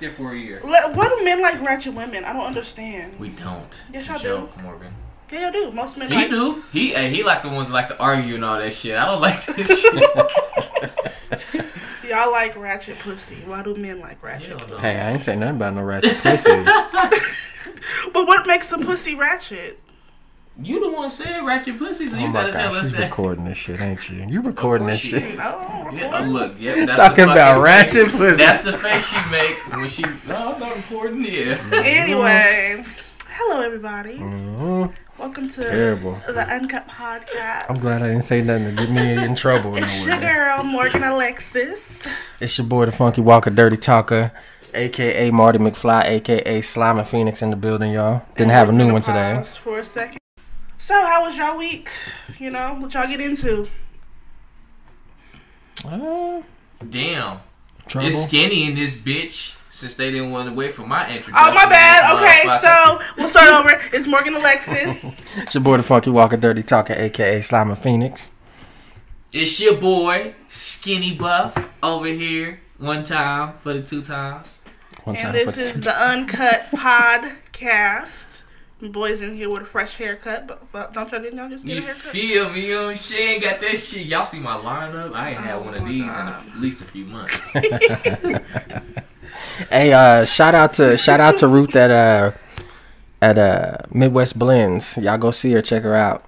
worked there for a year. Le- Why do men like ratchet women? I don't understand. We don't. Yes, it's I a do. Morgan. Yeah, y'all do. Most men He like. do. He hey, he like the ones that like to argue and all that shit. I don't like this shit. Y'all like ratchet pussy. Why do men like ratchet? Hell pussy? no. Hey, I ain't saying nothing about no ratchet pussy. But what makes a pussy ratchet? You the one said ratchet pussy, so Oh you my gotta tell gosh, us she's that. recording this shit, ain't you? You recording this shit. is. No. Yeah, oh, look, yeah, that's Talking about ratchet face. pussy. That's the face she make when she. No, I'm not recording. Yeah. Anyway, hello everybody. Mhm. Welcome to Terrible. the Uncut Podcast. I'm glad I didn't say nothing to get me in trouble. It's your girl Morgan Alexis. It's your boy, the Funky Walker, Dirty Talker, aka Marty McFly, aka Slime and Phoenix in the building, y'all. Didn't have a new one today. For a second. So, how was y'all week? You know, what y'all get into? Uh, Damn. trouble. It's skinny in this bitch since they didn't want to wait for my introduction. Oh, my bad. Okay, so we'll start over. It's Morgan Alexis. It's your boy, the Funky Walker, Dirty Talker, aka Slime and Phoenix. It's your boy, Skinny Buff, over here. One time for the two times. One and time for this the is the Uncut Podcast. Boys in here with a fresh haircut, but, but don't y'all, didn't y'all just get You a haircut? feel me? You know, she ain't got that shit. Y'all see my lineup? I ain't had one of my these in a, at least a few months. Hey, uh, shout out to shout out to Ruth at uh at uh Midwest Blends. Y'all go see her, check her out.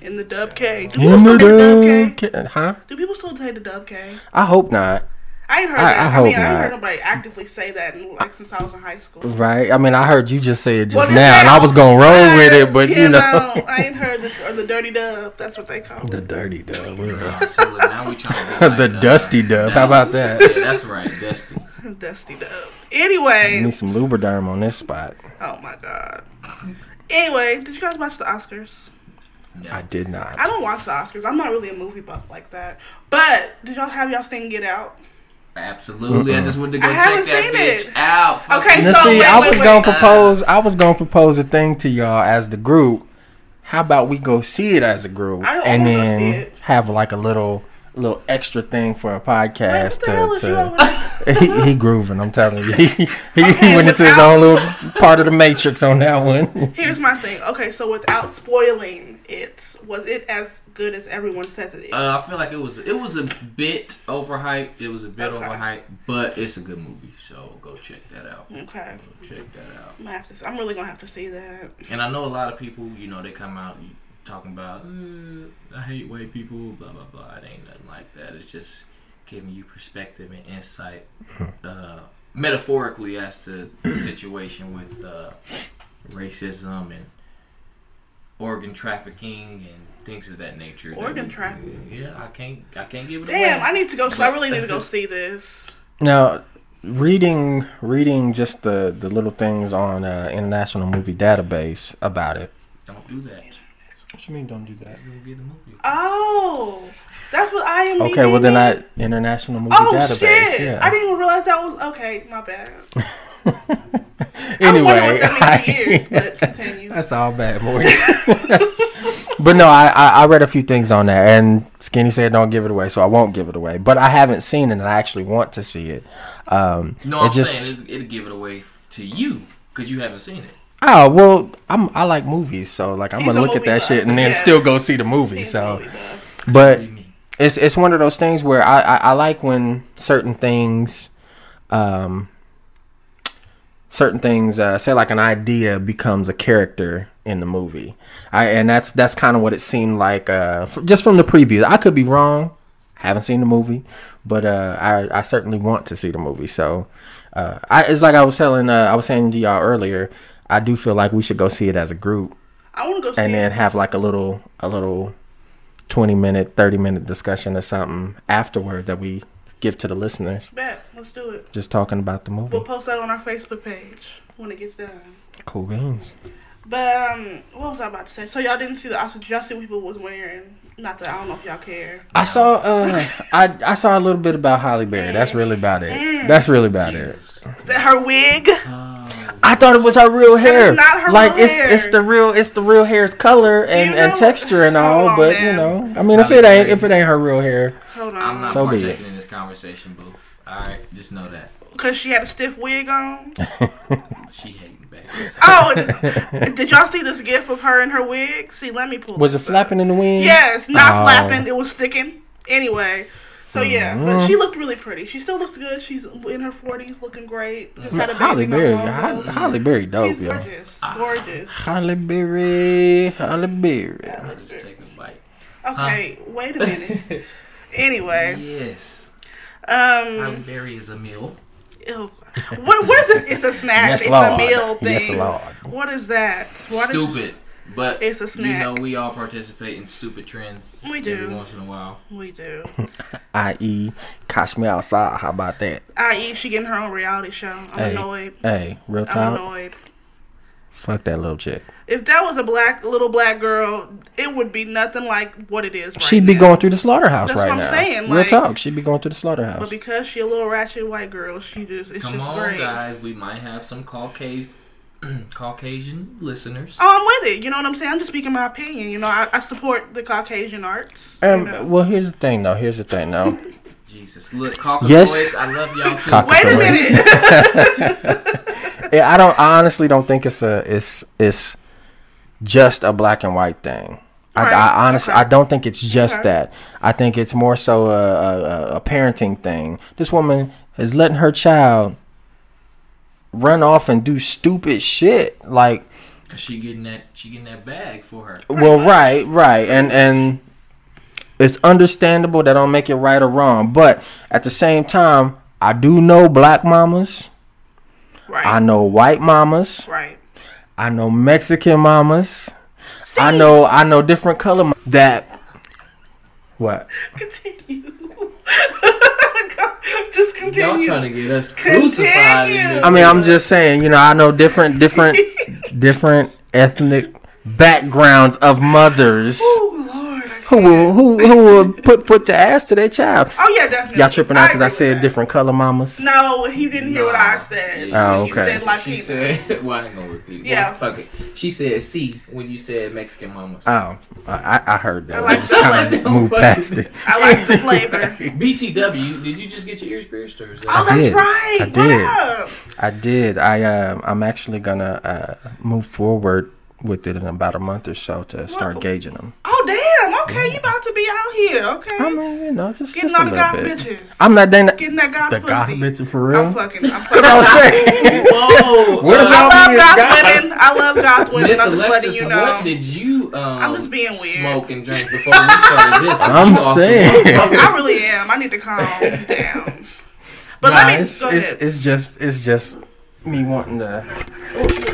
In the Dub K. Do people still the Dub K? Huh? Do people still say the Dub K? I hope not. I ain't heard I- that. I I, hope mean, I ain't not. heard nobody actively say that like since I was in high school. Right? I mean, I heard you just say it just Well, now, and I was gonna roll with it, but you know, I ain't heard the or the dirty dub. That's what they call it. the dirty dub. Uh, so look, now we trying to be The like, uh, dusty dub. How about that? Yeah, that's right, dusty. Dusty dub. Anyway, Need some lubriderm on this spot. oh my god. Anyway, did you guys watch the Oscars? No. I did not. I don't watch the Oscars. I'm not really a movie buff like that. But did y'all have y'all seen Get Out? Absolutely. I Mm-mm. just went to go I check that seen bitch it. out. Okay, you. Now, so see, wait, I was wait. gonna propose. I was gonna propose a thing to y'all as the group. How about we go see it as a group, I- I and then see it. have like a little, little extra thing for a podcast what the hell is you to. to he, he grooving. I'm telling you, he, he, he Okay, went into his own little part of the matrix on that one. Here's my thing. Okay, so without spoiling it, was it as good as everyone says it is? Uh, I feel like it was it was a bit overhyped. It was a bit Okay. overhyped, but it's a good movie. So go check that out. okay. Go check that out. I'm, have to, I'm really gonna have to see that. And I know a lot of people, you know, they come out talking about, uh, I hate white people, blah blah blah. It ain't nothing like that. It's just giving you perspective and insight, uh, metaphorically as to the situation with uh, racism and organ trafficking and things of that nature. Organ we- trafficking? Yeah, I can't, I can't give it Damn, away. I need to go. So I really need to go see this. Now, reading reading just the the little things on uh, International Movie Database about it. Don't do that. What you mean? Don't do that? You'll get the movie. Oh, that's what I am. Okay, well then I International Movie Oh Database. shit! Yeah. I didn't even realize that was okay. My bad. anyway, I was wondering what that means for years, but continue. that's all bad, Morgan. but no, I, I I read a few things on that, and Skinny said don't give it away, so I won't give it away. But I haven't seen it, and I actually want to see it. Um, No, it I'm just saying it'll, it'll give it away to you because you haven't seen it. oh well, I'm I like movies, so like I'm He's gonna look at that buff, shit and then yes. still go see the movie. He's So, really but What do you mean? it's it's one of those things where I, I, I like when certain things um certain things uh, say like an idea becomes a character in the movie. I and that's that's kind of what it seemed like uh f- just from the preview. I could be wrong. Haven't seen the movie but uh I, I certainly want to see the movie. So uh I it's like I was telling uh, I was saying to y'all earlier I do feel like we should go see it as a group. I want to go see and then it. have like a little a little 20 minute 30 minute discussion or something afterward that we give to the listeners Bet, let's do it. just talking about the movie We'll post that on our Facebook page when it gets done. cool beans But um, what was I about to say? So y'all didn't see the Oscars? Did y'all see what people was wearing? Not that I don't know if y'all care. i saw uh i i saw a little bit about Halle Berry that's really about it Mm. that's really about it That her wig. Oh, i thought it was her real hair not her like real it's hair. it's the real it's the real hair's color and, you and texture and all on, but man. you know i mean if it ain't Berry. if it ain't her real hair Hold on. I'm not So be it. In this conversation, boo. All right, just know that. because she had a stiff wig on. She hating back. Oh, did y'all see this gif of her in her wig? See, let me pull. Was it this up. flapping in the wind? Yes, not Oh. flapping. It was sticking. Anyway, so yeah, but Mhm. she looked really pretty. She still looks good. She's in her forties, looking great. Just had a baby Halle not Berry, long Halle, ago. Halle Berry, dope, She's yo. gorgeous, gorgeous. Halle Berry, Halle Berry. I'll just take a bite. Okay, wait a minute. Anyway, Yes. Halle um, Berry is a meal. ew. what what is this? It's a snack. Yes, it's Lord. a meal thing. Yes, Lord. What is that? What is- Stupid. But It's a snack. you know we all participate in stupid trends We do. every once in a while. we do. I.e., catch me outside. How about that? I.e., she getting her own reality show. I'm Hey, annoyed. Hey, real time. I'm annoyed. Fuck that little chick. If that was a black little black girl, it would be nothing like what it is. Right She'd be now. going through the slaughterhouse That's right what I'm now. saying, real like- talk. She'd be going through the slaughterhouse. But because she a little ratchet white girl, she just it's Come just on, great. guys. We might have some Caucasian Caucasian listeners. Oh, I'm with it. You know what I'm saying? I'm just speaking my opinion. You know, I, I support the Caucasian arts. Um, you know. well, here's the thing, though. Here's the thing, though. Jesus, look, Caucasoids. Yes. I love y'all too. Caucasoids. Wait a minute. Yeah, I don't. I honestly don't think it's a. It's it's just a black and white thing. I, Right, I honestly, okay. I don't think it's just Okay. that. I think it's more so a, a, a- a parenting thing. This woman is letting her child run off and do stupid shit. Like, Cause she getting that, she getting that bag for her. well, right, right, and and it's understandable. That don't make it right or wrong, but at the same time, I do know black mamas. right. I know white mamas. right. I know Mexican mamas. I know I know different color ma- that what? Continue. just continue. Y'all trying to get us crucified in Continue. this. I mean, I'm just saying, you know, I know different different different ethnic backgrounds of mothers oh Lord. I who will who who will put foot to ass to their child. Oh yeah, definitely. Y'all tripping out because I, agree with said that. different color mamas. No, he didn't hear what I said. Yeah. Oh, You okay. said Latina. She said, "Well, I ain't gonna repeat." Yeah. Well, fuck it. She said "C" when you said Mexican mamas. Oh, I, I heard that. I I, like just kind of moved past it. I like the flavor. BTW, did you just get your ears pierced or is that? Oh, that's did. right. I What did. up? I did. I uh, I'm actually gonna uh, move forward with it in about a month or so to start What? gauging them. Oh damn. Okay, you about to be out here. Okay. I mean, you know, just, Getting just a all the little goth bit. bitches. I'm not dating Getting that goth the pussy. goth bitch for real. I'm real. fucking. I'm What I was fucking. saying. Whoa! What uh, about- I love goth goth. women. I love goth women. Miss I'm just letting Alexis, you know. what did you um, I'm just being weird. smoke and drink before we started this? I'm You off saying. I really am. I need to calm down. But Nah, let me it's, go it's, ahead. it's just it's just me wanting to.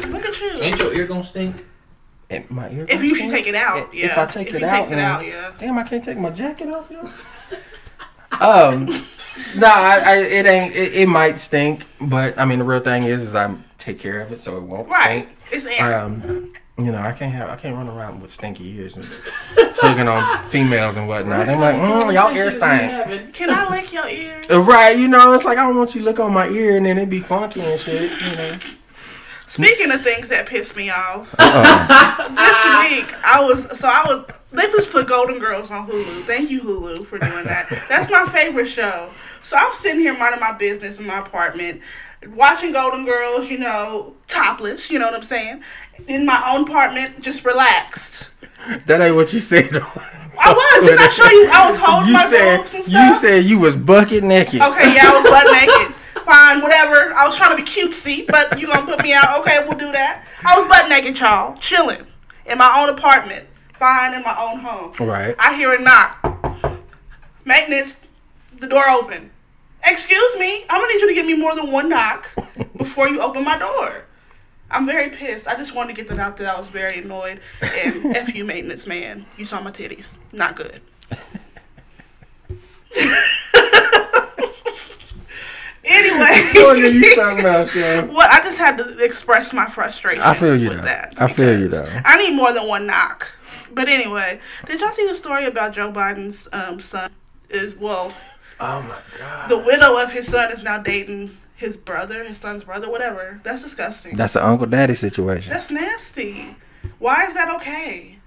Look at you. Ain't your ear gonna stink? And my ear If you should take it out, yeah. If. I take If it out, takes it out, yeah. Damn, I can't take my jacket off, yo. um, no, I, I, it ain't. It, it might stink, but I mean, the real thing is, is I take care of it so it won't Right. stink. It's air. Um, you know, I can't have, I can't run around with stinky ears and hugging on females and whatnot. I'm like, mm, y'all ear stink. Can I lick your ear? Right, you know, it's like I don't want you to look on my ear and then it be funky and shit. You know. Speaking of things that piss me off, Uh-oh. this week I was so I was they just put Golden Girls on Hulu. Thank you Hulu for doing that. That's my favorite show. So I'm sitting here minding my business in my apartment, watching Golden Girls. You know, topless. You know what I'm saying? In my own apartment, just relaxed. that ain't what you said. I was. Didn't I show you? I was holding You my said boobs and you said you was bucket naked. Okay, yeah, I was butt naked. Fine, whatever. I was trying to be cutesy, but you gonna put me out? Okay, we'll do that. I was butt naked, y'all, chilling in my own apartment, fine in my own home. Right. I hear a knock. Maintenance, the door open. Excuse me, I'm gonna need you to give me more than one knock before you open my door. I'm very pissed. I just wanted to get that out there. I was very annoyed. And F you, maintenance man. You saw my titties. Not good. anyway. What are you talking about, Sean? Well, I just had to express my frustration. I feel you with though. that. I feel you because though. I need more than one knock. But anyway, did y'all see the story about Joe Biden's um, son? Is well, Oh my god. the widow of his son is now dating his brother, his son's brother, whatever. That's disgusting. That's an uncle daddy situation. That's nasty. Why is that okay?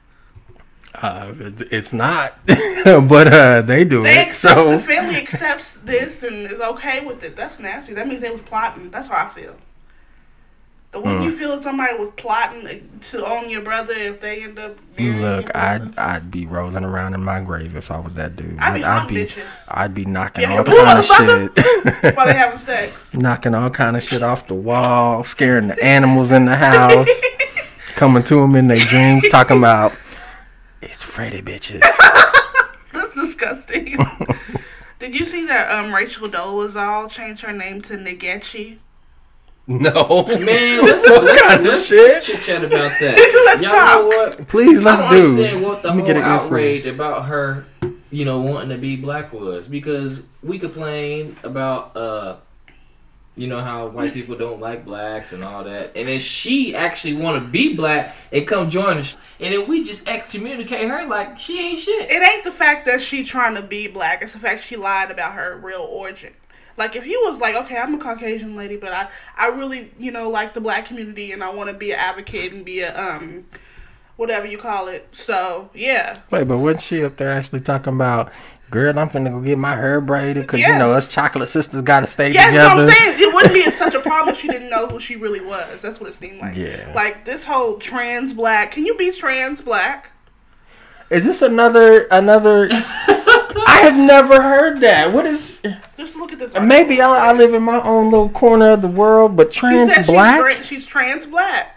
Uh, it's, not, but uh, they do They it. So the family accepts this and is okay with it. That's nasty. That means they was plotting. That's how I feel. The way Mm. you feel if somebody was plotting to own your brother if they end up look. I'd I'd be rolling around in my grave if I was that dude. I'd be I'd be I'd be knocking Yeah, all kind of motherfucker. while they having sex. knocking all kind of shit off the wall, scaring the animals in the house, coming to them in their dreams, talking about it's Freddy bitches. That's disgusting. Did you see that um, Rachel Dolezal changed her name to Nkechi? no, Man, let's, What let's, kind let's, shit? let's chit chat about that. Let's Y'all talk. know what? Please let's I don't do. understand what the Let me whole get it in for outrage about her, you know, wanting to be black was because we complain about, uh, you know, how white people don't like blacks and all that, and then she actually want to be black and come join us, and then we just excommunicate her like she ain't shit. It ain't the fact that she trying to be black. It's the fact she lied about her real origin. Like if you was like, okay, I'm a Caucasian lady, but I, I really, you know, like the black community and I want to be an advocate and be a um, whatever you call it. So yeah, Wait, but wasn't she up there actually talking about, girl, I'm finna go get my hair braided because, Yeah. you know, us chocolate sisters got to stay yeah, that's what together. I'm saying. It wouldn't be such a problem if she didn't know who she really was. That's what it seemed like. Yeah. Like this whole trans black. Can you be trans black? Is this another, another, I have never heard that. What is, Just look at this. maybe I, I live in my own little corner of the world, but She trans said black? She's, tra- she's trans black.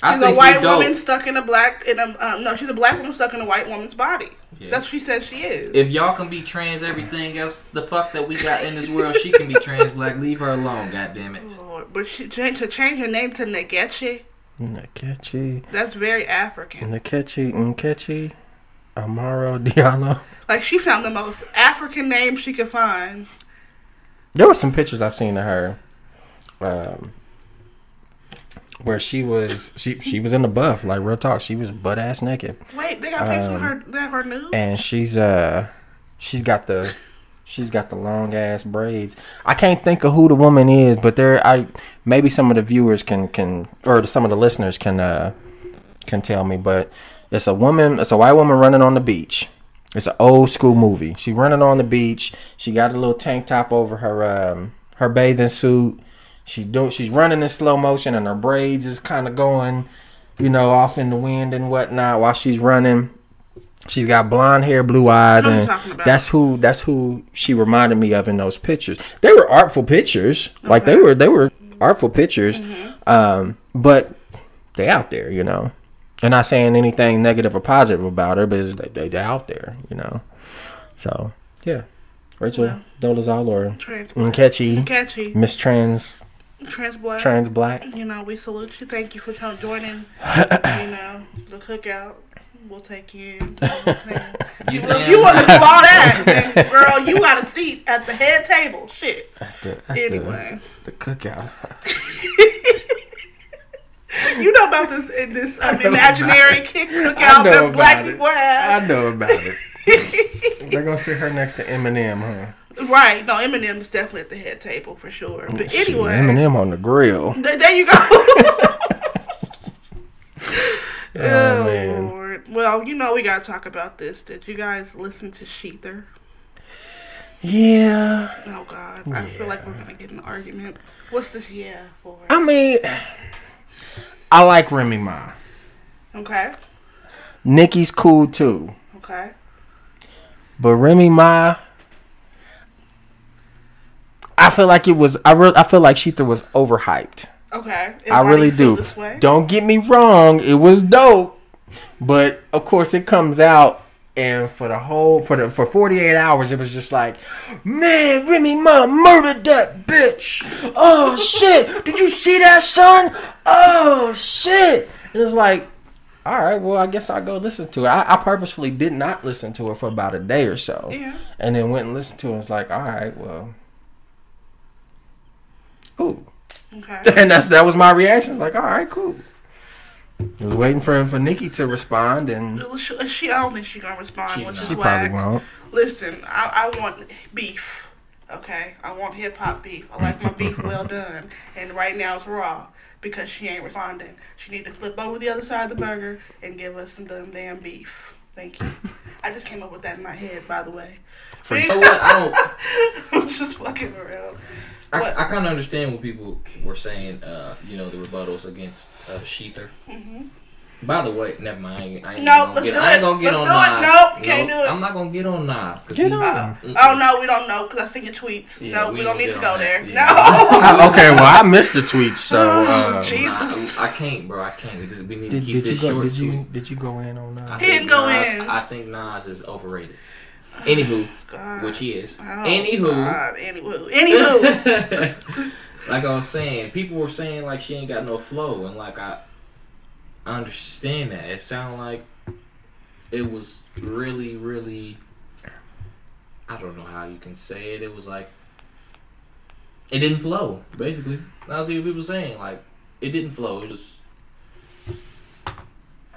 I She's a white you don't. woman stuck in a black in a um, no. She's a black woman stuck in a white woman's body. Yeah. That's what she says she is. If y'all can be trans, everything else, the fuck that we got in this world, she can be trans black. Leave her alone, goddamn it. Lord, but she changed to change her name to Negechi. Nkechi, That's very African. Nkechi, Nkechi, Amaka Diallo. Like she found the most African name she could find. There were some pictures I seen of her, um, where she was she she was in the buff, like real talk. She was butt ass naked, Wait, they got pictures of Um, her. Have her nude. and she's uh she's got the she's got the long ass braids. I can't think of who the woman is, but there I maybe some of the viewers can can or some of the listeners can uh can tell me, but it's a woman, it's a white woman running on the beach. It's an old school movie. She running on the beach. She got a little tank top over her um her bathing suit. She do she's running in slow motion and her braids is kind of going, you know, off in the wind and whatnot while she's running. She's got blonde hair, blue eyes, I know what and you're talking about. that's who that's who she reminded me of in those pictures. They were artful pictures, like they were they were artful pictures, Mm-hmm. um, but they out there, you know. And not saying anything negative or positive about her, but they, they, they're out there, you know. So yeah, Rachel Well. Dolezal or trans black. Nkechi, Catchy. Miss Trans Trans black. Trans Black. You know, we salute you. Thank you for jo- joining. you know, the cookout. We'll take you. You if you want to do all that, then, girl, you got a seat at the head table. Shit. The, at the- Anyway, the cookout. you know about this in this um, imaginary kick cookout that black about it. people have. I know about it. They're gonna sit her next to Eminem, huh? Right. No, Eminem is definitely at the head table for sure. Oh, but Shoot, anyway, Eminem on the grill. th- there you go. Oh, oh, man. Lord. Well, you know we gotta talk about this. Did you guys listen to Shether? Yeah. Oh God, I feel like we're gonna get an argument. What's this yeah for? I mean, I like Remy Ma. Okay, Nikki's cool too, okay. but Remy Ma. I feel like it was. I re- I feel like Shether was overhyped. Okay. And I really do. Don't get me wrong, it was dope, but of course it comes out and for the whole for the for 48 hours it was just like, man, Remy Ma murdered that bitch. Oh shit! Did you see that, son? Oh shit! And it's like, all right, well I guess I'll go listen to it. I, I purposefully did not listen to it for about a day or so, Yeah. and then went and listened to it. It's like, all right, well, ooh. Okay. And that's that was my reaction. It's like, all right, cool. I was waiting for for Nikki to respond, and Well, She, she, I don't think she's gonna respond. She's which is she whack. probably won't. Listen, I, I want beef. Okay, I want hip hop beef. I like my beef well done, and right now it's raw because she ain't responding. She need to flip over the other side of the burger and give us some dumb damn beef. Thank you. I just came up with that in my head, by the way. Free- So what? I don't. I'm just fucking around. I, What? I kind of understand what people were saying. Uh, you know, the rebuttals against uh, Shether. hmm By the way, never mind. I ain't, I ain't No, gonna let's get. do I ain't it. gonna get Let's on do. Nas. Nope, can't do it. I'm not gonna get on Nas. 'cause Get he- on. Uh, oh no, we don't know because I seen your tweets. Yeah, no, we we, don't don't need to go there. Yeah. No. Ah, okay, well I missed the tweets, so Oh, uh, jeez. Nah, Jesus. I can't, bro. I can't. Because we need did, to keep did you this go? short. Did you did you go in on I? He didn't go Nas, in. I think Nas is overrated. Anywho, God. which he is. Oh, Anywho. God. Anywho. Anywho. like I was saying, people were saying like she ain't got no flow, and like I, I understand that. It sounded like it was really, really. I don't know how you can say it. It was like it didn't flow. Basically, I see what people saying. Like it didn't flow. It was just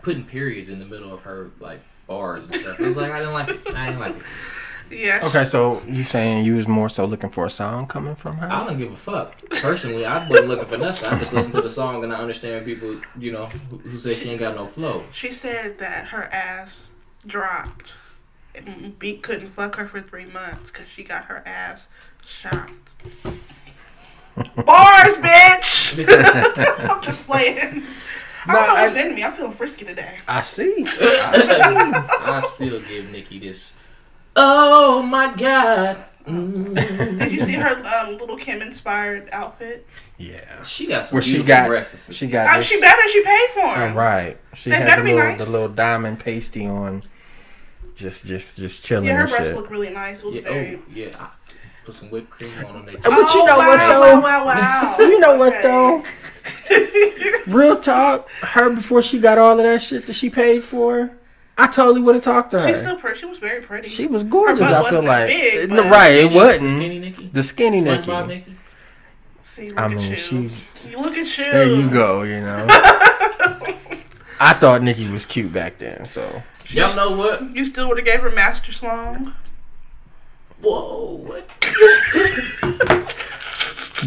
putting periods in the middle of her like bars and stuff. It was like I didn't like it. I didn't like it. yeah. Okay, so you saying you was more so looking for a song coming from her? I don't give a fuck. Personally, I wasn't looking for nothing. I just listened to the song and I understand people, you know, who, who say she ain't got no flow. She said that her ass dropped. And Meek couldn't fuck her for three months because she got her ass shot. Bars, bitch! I'm just playing. I don't Nah, know I- what's in me. I'm feeling frisky today. I see. I see. I still give Nikki this. Oh my God. Mm. Did you see her um, Lil' Kim inspired outfit? yeah. She got some Where she beautiful got breasts. she got Oh, this, she better. She paid for All him. right. She They had the be little nice. the little diamond pasty on. Just just just chilling Yeah, her and breasts shit. look really nice. It was Yeah, very. oh yeah. I put some whipped cream on them. They But you Oh, know what, wow, though? Wow, wow, wow. You know what though? Real talk. Her before she got all of that shit that she paid for, I totally would have talked to her. She's still pretty. She was very pretty. She was gorgeous. butt I feel wasn't that like big, No, but- right. It wasn't Skinny Nikki. the skinny Nikki. Nikki. See, look I at mean, you. she. You look at you. There you go. You know. I thought Nikki was cute back then. So Y'all know what? You still would have gave her Master Slong. Whoa. What?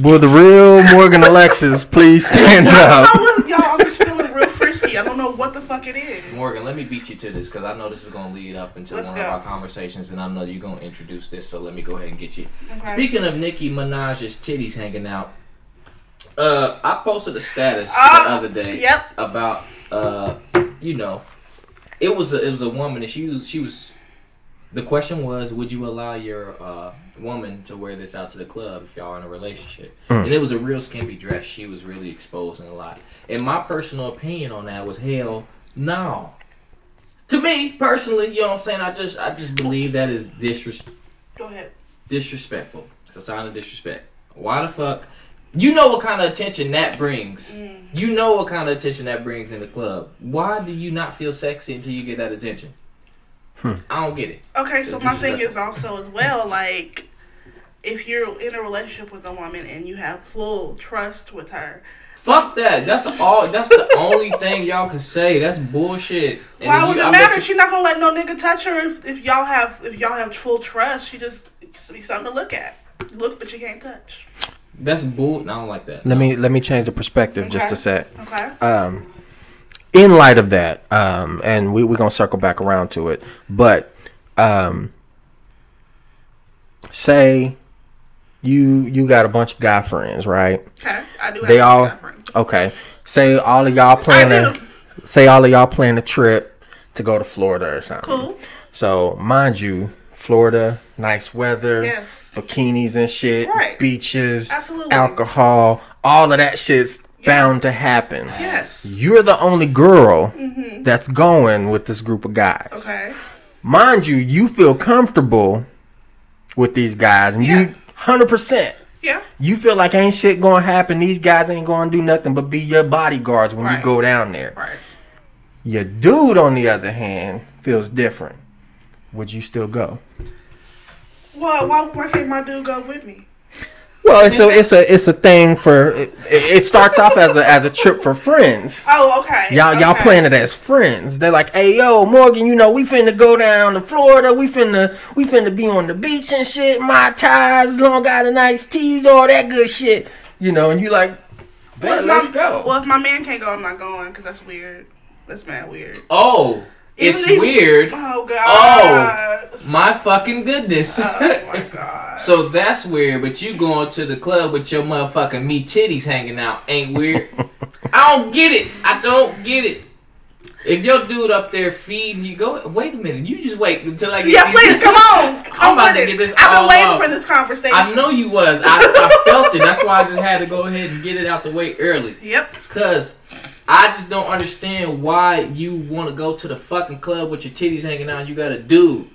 Will the real Morgan Alexis please stand up? I was, y'all, I'm just feeling real frisky. I don't know what the fuck it is. Morgan, let me beat you to this because I know this is going to lead up into Let's one go. of our conversations, and I know you're going to introduce this. So let me go ahead and get you. Okay. Speaking of Nicki Minaj's titties hanging out, uh, I posted a status Ah, the other day Yep. about uh, you know, it was a, it was a woman, and she was she was. The question was, would you allow your uh, woman to wear this out to the club if y'all are in a relationship? Mm. And it was a real skimpy dress. She was really exposing a lot. And my personal opinion on that was hell no. To me personally, you know what I'm saying. I just I just believe that is disres- Go ahead. disrespectful. It's a sign of disrespect. Why the fuck? You know what kind of attention that brings. Mm. You know what kind of attention that brings in the club. Why do you not feel sexy until you get that attention? Hmm. I don't get it. Okay, so my thing is also as well like if you're in a relationship with a woman and you have full trust with her, Fuck that. That's all. That's the only thing y'all can say. That's bullshit. And why would you- it matter? you- She's not gonna let no nigga touch her if, if y'all have if y'all have full trust. She just it's be something to look at. Look, but you can't touch. That's bull. I don't like that. Let me let me change the perspective just a sec. Okay. um, in light of that, um, and we, we're gonna circle back around to it, but um, say you you got a bunch of guy friends, right? Okay. I do. They all okay. Say all of y'all I plan a say all of y'all plan a trip to go to Florida or something. Cool. So mind you, Florida, nice weather, Yes. bikinis and shit, Right. beaches, Absolutely. alcohol, all of that shit's bound to happen. Yes. You're the only girl Mm-hmm. that's going with this group of guys. Okay. Mind you, you feel comfortable with these guys, and Yeah. you hundred percent. Yeah. You feel like ain't shit gonna happen. These guys ain't gonna do nothing but be your bodyguards when you go down there. Right. Your dude, on the other hand, feels different. Would you still go? Well, why, why can't my dude go with me? Well, it's a it's a it's a thing for it, it starts off as a as a trip for friends. Oh, okay. Y'all y'all okay. playing it as friends. They're like, "Hey yo, Morgan, you know we finna go down to Florida. We finna we finna be on the beach and shit. Mai Tais, Long Island iced teas, all that good shit. You know." And you like, Well, if let's my- go." Well, if my man can't go, I'm not going because that's weird. That's mad weird. Oh, it's Even weird. Oh, oh god. My fucking goodness. Oh my god. so that's weird, but you going to the club with your motherfucking me titties hanging out ain't weird. I don't get it. I don't get it. If your dude up there feeding you, go. Wait a minute. You just wait until I get. yeah, these- please come on. Come about to it. get this I've been waiting out. for this conversation. I know you was. I, I felt it. That's why I just had to go ahead and get it out the way early. Yep. Cause I just don't understand why you want to go to the fucking club with your titties hanging out. and You got a dude.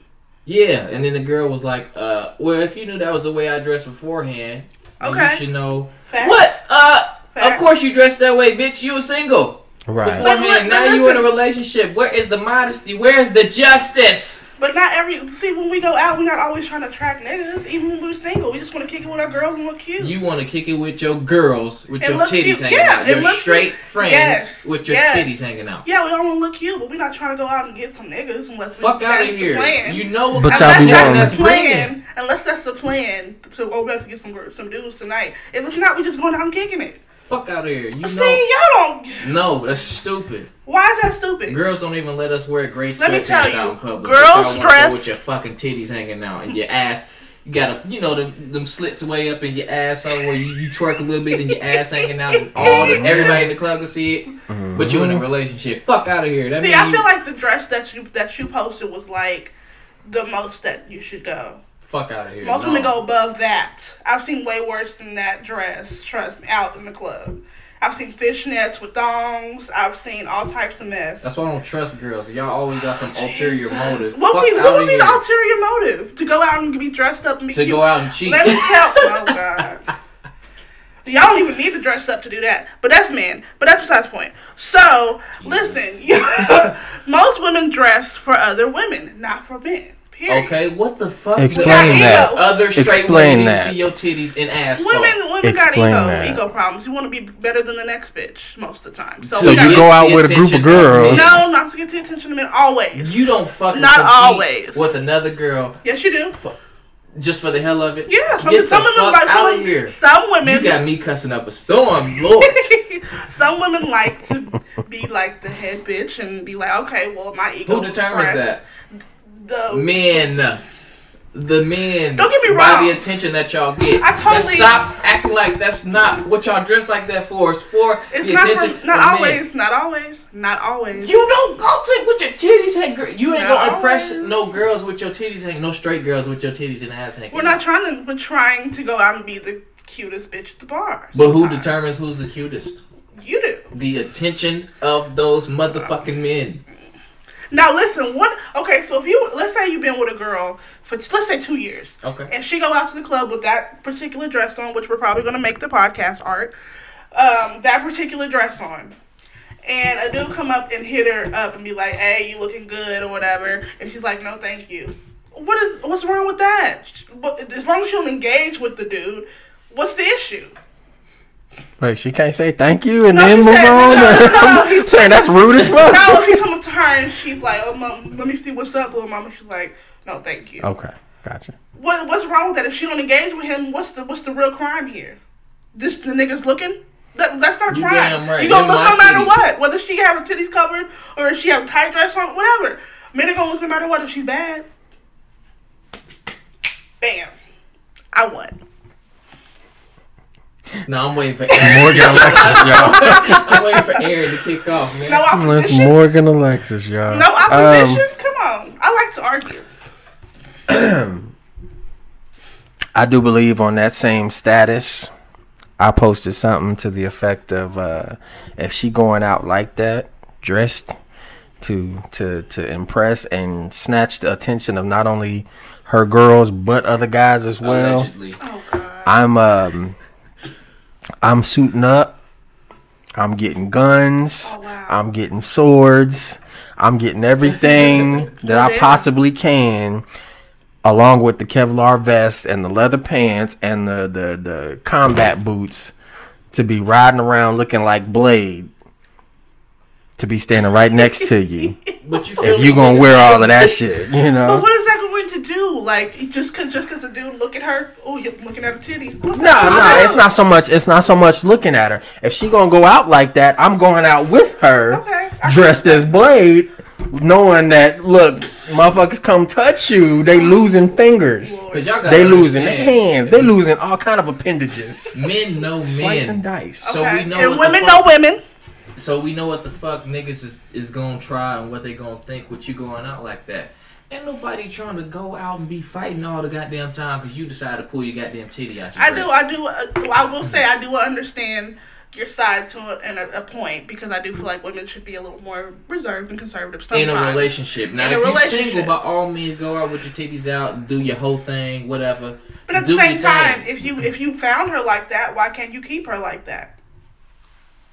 Yeah, and then the girl was like, uh, "Well, if you knew that was the way I dressed beforehand, then Okay. you should know Facts. what. Uh, of course you dressed that way, bitch. You were single Right. beforehand. But li- now but you in a relationship. Where is the modesty? Where's the justice? But not every. See, when we go out, we're not always trying to attract niggas. Even when we're single, we just want to kick it with our girls and look cute. You want to kick it with your girls, with And your look titties cute. hanging Yeah, out, your look straight cute. friends Yes, with your yes. titties hanging out. yeah, we all want to look cute, but we're not trying to go out and get some niggas unless we, Fuck out of here. plan. You know what But kind y'all of be shit wanting- that's the plan, bringing. unless that's the plan. So oh, we have to get some gir- some dudes tonight. If it's not, we're just going out and kicking it. Fuck out of here. You See, know, y'all don't. no, that's stupid. Why is that stupid? Girls don't even let us wear gray Let sweatpants out in public. girls But y'all dress- with your fucking titties hanging out and your ass. You got a, you know, them, them slits way up in your asshole where you, you twerk a little bit and your ass hanging out and all the, everybody in the club can see it. But you in a mm-hmm. relationship. Fuck out of here. That See, mean I you- feel like the dress that you that you posted was like the most that you should go. Fuck out of here. Most no. women go above that. I've seen way worse than that dress. Trust me, out in the club. I've seen fishnets with thongs. I've seen all types of mess. That's why I don't trust girls. Y'all always got some ulterior motive. What Fuck would be, what would be the ulterior motive? To go out and be dressed up and be To cute. go out and cheat. Let me tell. Oh God. Y'all don't even need to dress up to do that. But that's men. But that's besides the point. So Jesus. listen, most women dress for other women, not for men. Period. Okay, what the fuck? Explain got that. ego. Other straight Explain women that. see your titties and ass. Women, women got ego, that. ego problems. You want to be better than the next bitch most of the time. So, So we you gotta- go out with a group of girls. No, not to get the attention of men. Always. You don't fucking Not always. with another girl Yes, you do. just for the hell of it. Yeah. Some, Get some the women fuck like some, out of here. some women. You got me cussing up a storm, Lord. some women like to be like the head bitch and be like, okay, well, my ego. Who determines that? The Men. The men. Don't get me By wrong. the attention that y'all get. I totally- Now stop acting like that's not what y'all dress like that for. It's for It's the not attention for, not of men. always, not always, not always. You don't go to with your titties hanging. Gr- You ain't Not gonna impress always. no girls with your titties hanging. No straight girls with your titties and ass hanging. We're not trying to. We're trying to go out and be the cutest bitch at the bar. But who determines who's the cutest? You do. The attention of those motherfucking men. Now listen. What? Okay, so if you let's say you've been with a girl for let's say two years, Okay. and she go out to the club with that particular dress on, which we're probably gonna make the podcast art. Um, that particular dress on. And a dude come up and hit her up and be like, "Hey, you looking good or whatever," and she's like, "No, thank you." What is what's wrong with that? But as long as you don't engage with the dude, what's the issue? Wait, she can't say thank you and No, then move said- on. no, no, no, Saying that's rude as fuck. Now if he come up to her and she's like, "Oh, mom, let me see what's up, little mama," she's like, "No, thank you." Okay, gotcha. What what's wrong with that? If she don't engage with him, what's the what's the real crime here? This the niggas looking? That, that's not a You crime. right. You gonna Them look my no matter titties. what, whether she have her titties covered or if she have a tight dress on, whatever. Men are gonna look no matter what if she's bad. Bam, I won. No, I'm waiting for Aaron. Morgan Alexis, y'all. I'm waiting for Aaron to kick off, man. No That's opposition. Morgan Alexis, y'all. No opposition. Come on, I like to argue. Um, I do believe on that same status. I posted something to the effect of uh, if she going out like that, dressed to to to impress and snatch the attention of not only her girls but other guys as well. Allegedly. Oh God. I'm um I'm suiting up. I'm getting guns. Oh, wow. I'm getting swords. I'm getting everything that I possibly can along with the Kevlar vest and the leather pants and the the, the combat boots to be riding around looking like Blade. To be standing right next to you. But you if me? you gonna wear all of that shit, you But know. what is that going to do? Like just cause just cause the dude look at her, oh, you're looking at her titties. No, no, gonna it's not so much. It's not so much looking at her. If she gonna go out like that, I'm going out with her, Okay. Dressed as Blade, knowing that look, motherfuckers come touch you, they losing fingers, Cause y'all they losing their hands, they losing all kind of appendages. Men know Slice and men. dice. So we know and women know women. So we know what the fuck niggas is, is gonna try and what they gonna think with you going out like that. Ain't nobody trying to go out and be fighting all the goddamn time because you decide to pull your goddamn titty out your I dress. do. I do. Uh, I will say I do understand your side to a, and a, a point because I do feel like women should be a little more reserved and conservative. in a relationship. Now, in if you're single, by all means, go out with your titties out, do your whole thing, whatever. But at do the same time, if you if you found her like that, why can't you keep her like that?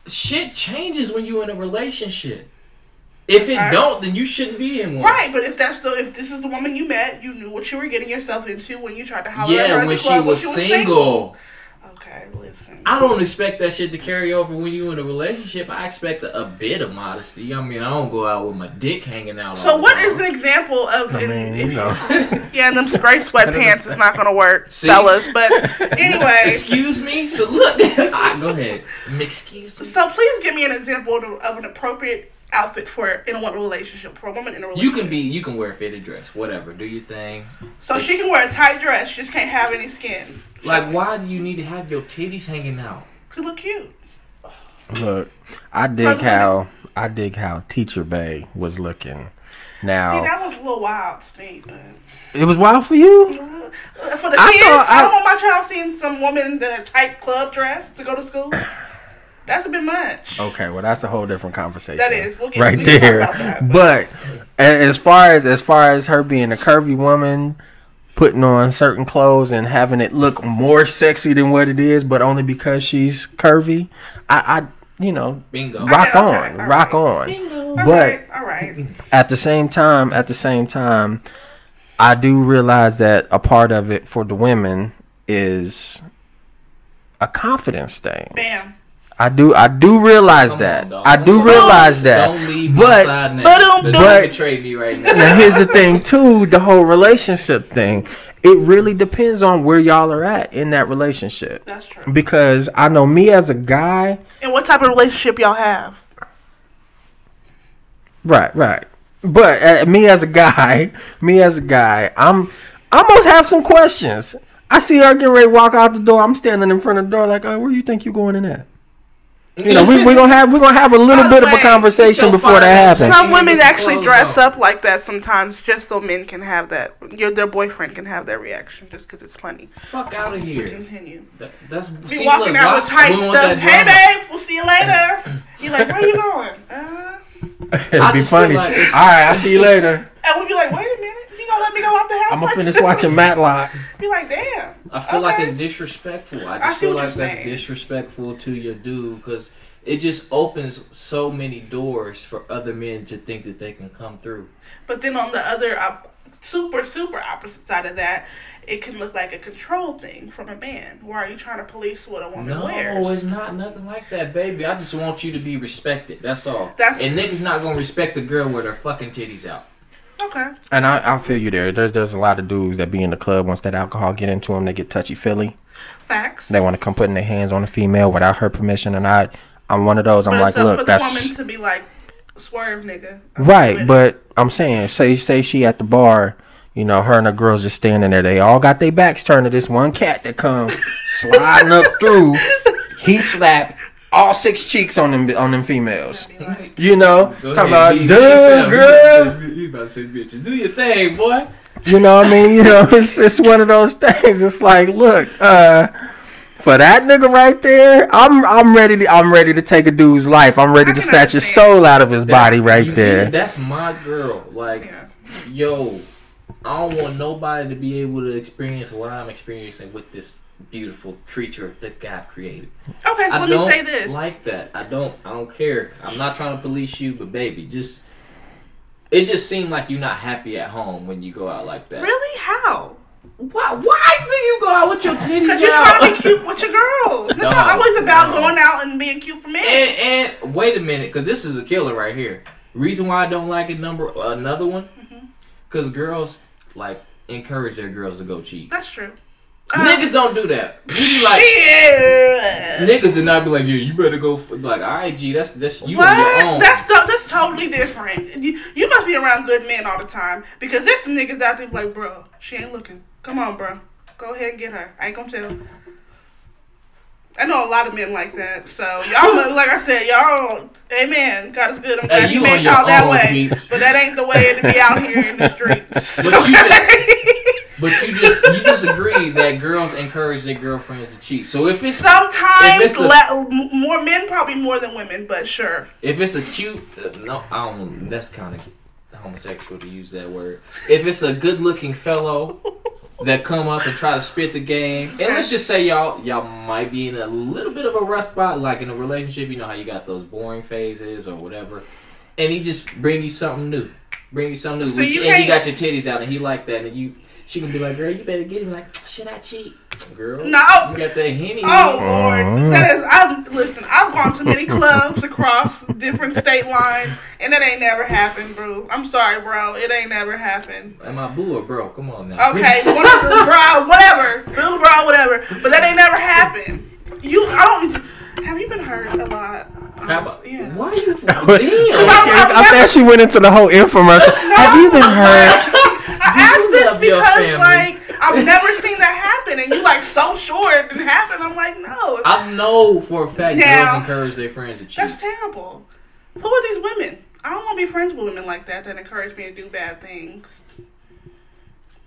shit changes when you're in a relationship. If it Okay. don't, then you shouldn't be in one. Right, but if that's the if this is the woman you met, you knew what you were getting yourself into when you tried to holler at her Yeah, at when she club was when single. Okay, listen. I don't expect that shit to carry over when you in a relationship. I expect a, a bit of modesty. I mean, I don't go out with my dick hanging out. So all the what time. is an example of? I mean, you know. yeah, and them gray sweatpants is not gonna work, See? fellas. But anyway, Excuse me. So look, ah, go ahead. Excuse me. so please give me an example of, of an appropriate outfit for in a one relationship for a woman in a relationship. You can be. You can wear a fitted dress. Whatever. Do your thing. So she can wear a tight dress, she just can't have any skin. Like, why do you need to have your titties hanging out? Could look cute. Look, I dig how I dig how Teacher Bae was looking. Now, see, that was a little wild to me, but. it was wild for you. For the I kids, thought I, I- don't want my child seeing some woman in a tight club dress to go to school. That's a bit much. Okay, well that's a whole different conversation. That is. We'll get- right we can there. that, but a- as far as as far as her being a curvy woman, putting on certain clothes and having it look more sexy than what it is, but only because she's curvy, I, I you know, Bingo. rock Okay, on, okay, all rock right. on. Bingo. All but- right, all right. At the same time, at the same time, I do realize that a part of it for the women is a confidence thing. Bam. I do I do realize Come that. on. I do Don't- realize that. Don't leave but my side now. Ba-dum, Don't dum. betray me right now. now here's the thing too, the whole relationship thing. It really depends on where y'all are at in that relationship. That's true. Because I know me as a guy, And what type of relationship y'all have? right, right. But uh, me as a guy, me as a guy, I'm I almost have some questions. I see her getting ready to walk out the door. I'm standing in front of the door like, oh, where do you think you are going in at? You know, we we gonna have we gonna have a little By the bit of a conversation don't before find that happens. Some women actually dress up like that sometimes just so men can have that. Your their boyfriend can have that reaction just because it's funny. Fuck out of here. Continue. That, that's Be see, walking look, out with tight stuff. that Hey, babe, we'll see you later. You're like, where you going? Uh, It'd be funny. like All it's- right, I'll see you later. and we'll be like, wait a minute. You gonna let me go out the house? I'm gonna like finish this? watching Matlock. Be like, damn. I feel like it's disrespectful. I I just see feel like that's saying. disrespectful to your dude because it just opens so many doors for other men to think that they can come through. But then on the other op- super super opposite side of that, it can look like a control thing from a man. Why are you trying to police what a woman No, wears? No, it's not nothing like that, baby. I just want you to be respected. That's all. That's- and niggas not gonna respect a girl with her fucking titties out. Okay. And I, I feel you there. There's there's a lot of dudes that be in the club once that alcohol get into them, they get touchy feely. Facts. They want to come putting their hands on a female without her permission, and I I'm one of those. I'm But like, look, that's woman to be like, swerve, nigga. I'm right. But I'm saying, say say she at the bar, you know, her and the girls just standing there. They all got their backs turned to this one cat that come sliding up through. He slap all six cheeks on them on them females. Like, You know, Go talking ahead, about, be- be girl. You about to say bitches. Do your thing, boy. You know what I mean? You know, it's it's one of those things. It's like, look, uh, for that nigga right there, I'm I'm ready to I'm ready to take a dude's life. I'm ready to snatch his soul out of his body right you there. get? That's my girl. Like, yeah. yo, I don't want nobody to be able to experience what I'm experiencing with this beautiful creature that God created. Okay, so I let me say this. like that. I don't. I don't care. I'm not trying to police you, but baby, just it just seemed like you're not happy at home when you go out like that. really? How? Why? Why do you go out with your titties Because you're out? trying to be cute with your girls. It's No, not always about no. going out and being cute for men. And, and wait a minute, because this is a killer right here. Reason why I don't like it, number another one, Mm-hmm. because girls like encourage their girls to go cheat. That's true. Ah. Niggas don't do that. You like, Shit. niggas did not be like, yeah, you better go. For, like, alright, G, that's that's you on your own. That's to- that's totally different. You, you must be around good men all the time because there's some niggas out there like, bro, she ain't looking. Come on, bro, go ahead and get her. I ain't gonna tell. I know a lot of men like that. So y'all, like I said, y'all, amen. God is good. I'm glad Hey, He you made y'all that way, peeps. but that ain't the way to be out here in the streets. But you but you just you just agreed that girls encourage their girlfriends to cheat. So if it's Sometimes If it's a- more men, probably more than women, but sure. if it's a cute uh, no, I don't. That's kind of homosexual to use that word. If it's a good looking fellow that come up and try to spit the game, and let's just say y'all y'all might be in a little bit of a rust spot, like in a relationship. You know how you got those boring phases or whatever, and he just bring you something new, bring you something new, So and you got your titties out, and he like that, and you. She gonna be like, girl, you better get him. Like, should I cheat, girl? No. you got that henny. Oh Lord, Mm. that is. I've listen. I've gone to many clubs across different state lines, and that ain't never happened, bro. I'm sorry, bro. It ain't never happened. Am I boo or bro? Come on now. Okay, one bro, whatever, little bro, whatever. But that ain't never happened. You, I don't. Have you been hurt a lot? About, Yeah. Why you? Damn. I bet she went into the whole infomercial. Have you been hurt? I Do you asked this love your because like I've never seen that happen, and you like so sure it didn't happen. I'm like, no, I know for a fact Now- girls encourage their friends to cheat. that's terrible. Who are these women? I don't want to be friends with women like that that encourage me to do bad things.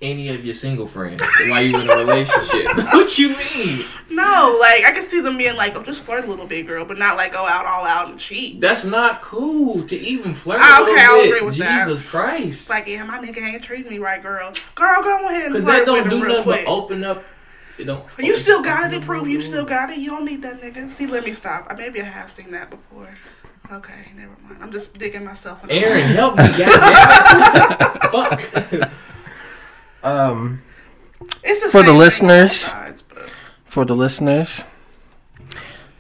Any of your single friends while you in a relationship? what you mean? No, like I can see them being like, "I'm just flirt a little bit, girl," but not like go out all out and cheat. That's not cool to even flirt a little okay, I'll bit. agree with that. Jesus Christ. It's like, yeah, my nigga ain't treating me right, girl. Girl, go ahead and flirt that don't with him do real nothing but quick. open up. It don't. You still got it to prove you still got it. You don't need that nigga. See, let me stop. I maybe I have seen that before. Okay, never mind. I'm just digging myself. Aaron, help me, goddamn. Fuck. Um, It's the For the same thing on listeners. sides, but- for the listeners,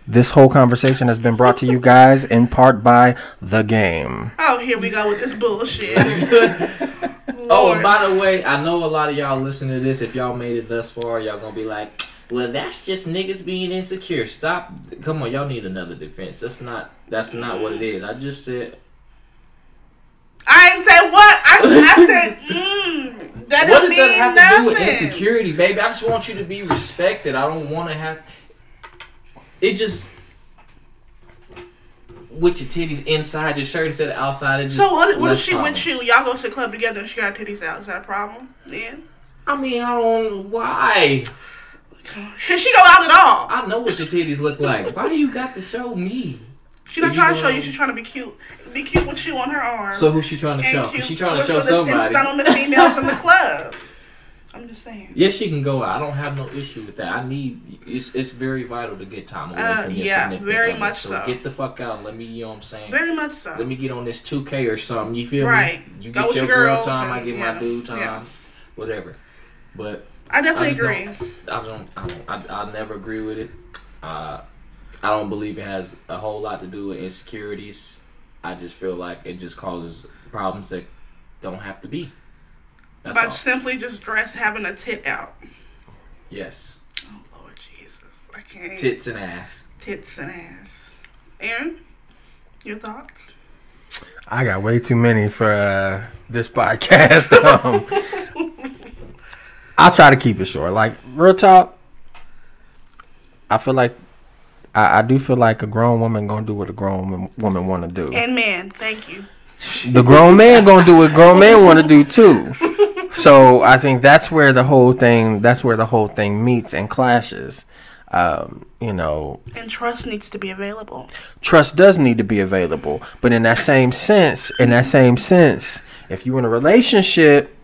this whole conversation has been brought to you guys in part by the game. Oh, here we go with this bullshit. Oh, and by the way, I know a lot of y'all listening to this. If y'all made it thus far, y'all gonna be like, "Well, that's just niggas being insecure." Stop. Come on, y'all need another defense. That's not. That's not what it is. I just said. I ain't say what. I, said, mm, that What does that have to do with nothing. insecurity, baby? I just want you to be respected. I don't want to have. It just. With your titties inside your shirt instead of outside, it just. So what? What if she problems. with you? Y'all go to the club together and she got titties out. Is that a problem? Then I mean, I don't. Why? should she go out at all? I know what your titties look like. Why do you got to show me? She's not trying to show you. She's trying to be cute. Be cute with you on her arm. So who's she trying to show? cute She trying to show with the- and somebody. on the females in the club. I'm just saying. Yes, she can go out. I don't have no issue with that. I need it's it's very vital to get time away Uh, from your yeah, significant very other. much so. Get the fuck out. Let me, you know what I'm saying. Very much so. Let me get on this 2K or something. You feel Right. me? You Go get your your girl time. I get yeah, my dude time. yeah. Whatever. But I definitely I agree. I don't. I don't. I, I never agree with it. Uh, I don't believe it has a whole lot to do with insecurities. I just feel like it just causes problems that don't have to be. That's By all. simply just dress having a tit out. Yes. Oh Lord Jesus, I can't. Tits and ass. Tits and ass. Aaron, your thoughts? I got way too many for uh, this podcast. um, I'll try to keep it short. Like real talk, I feel like I, I do feel like a grown woman gonna do what a grown woman, woman want to do. And man, thank you. the grown man gonna do what grown man want to do too. So I think that's where the whole thing that's where the whole thing meets and clashes. Um, you know, And trust needs to be available. trust does need to be available, but in that same sense, in that same sense, if you're in a relationship,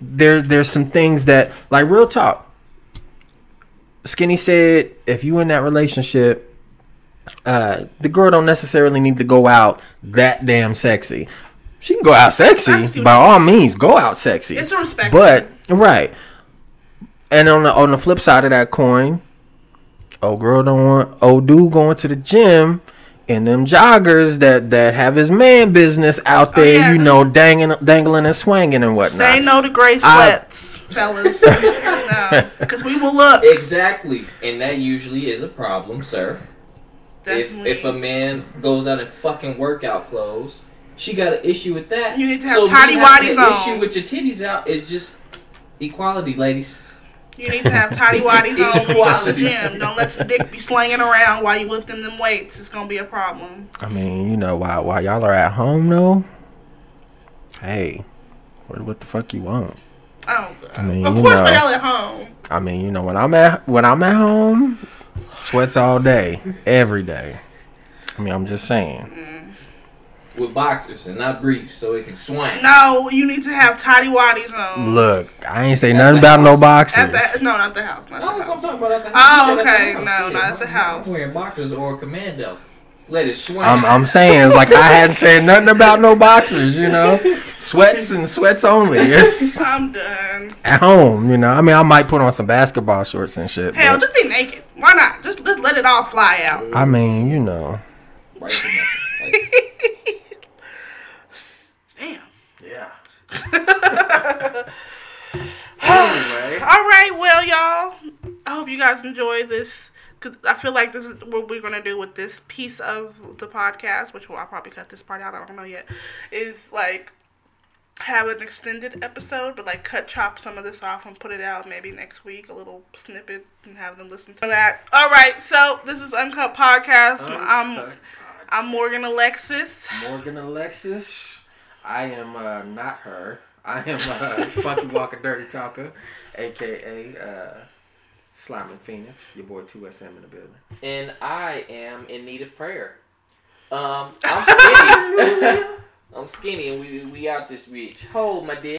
there there's some things that like real talk. Skinny said, if you in that relationship, uh, the girl don't necessarily need to go out that damn sexy. She can go out sexy by all means. Go out sexy. It's a respect. But right, and on the on the flip side of that coin, old girl don't want old dude going to the gym in them joggers that that have his man business out Oh, there, yeah. you know, dangling, dangling and swanging and whatnot. say no to gray I- sweats. fellas. no, because we will look. Exactly, and that usually is a problem, sir. If Definitely. if a man goes out in fucking workout clothes, she got an issue with that. You need to have so me tidy having an on. issue with your titties out is just equality, ladies. You need to have tidy whities on when you go to the gym. Don't let your dick be slinging around while you lifting them weights. It's gonna be a problem. I mean, you know, while while y'all are at home though, hey, what what the fuck you want? Oh, God. I mean, of you course, know. we're all at home. I mean, you know, when I'm at when I'm at home, sweats all day, every day. I mean, I'm just saying. Mm. With boxers and not briefs, so it can swing. No, you need to have tidy waddies on. Look, I ain't say At nothing the about no house. At boxers. the, no, not the house. Not No, the that's what house. I'm talking about at the Oh, house. You said at okay. the No, house. not at the house. I'm wearing boxers or commando. Let it swing. I'm I'm saying it's like I hadn't said nothing about no boxers, you know. Sweats and sweats only. It's I'm done. at home, you know. I mean, I might put on some basketball shorts and shit. Hell, But, just be naked. Why not? Just just let it all fly out. I mean, you know. Right to nothing. Like, Damn. Yeah. anyway. All right, well, y'all. I hope you guys enjoy this. I feel like this is what we're gonna do with this piece of the podcast, which will I'll probably cut this part out. I don't know yet. Is like have an extended episode, but like cut chop some of this off and put it out maybe next week, a little snippet, and have them listen to that. All right, so this is Uncut Podcast. I'm I'm Morgan Alexis. Morgan Alexis. I am uh, not her. I am uh, Funky Walker Dirty Talker, aka uh, Sliming Phoenix. Your boy 2SM in the building. and I am in need of prayer. Um, I'm skinny. I'm skinny, and we we out this bitch. Hold my dick.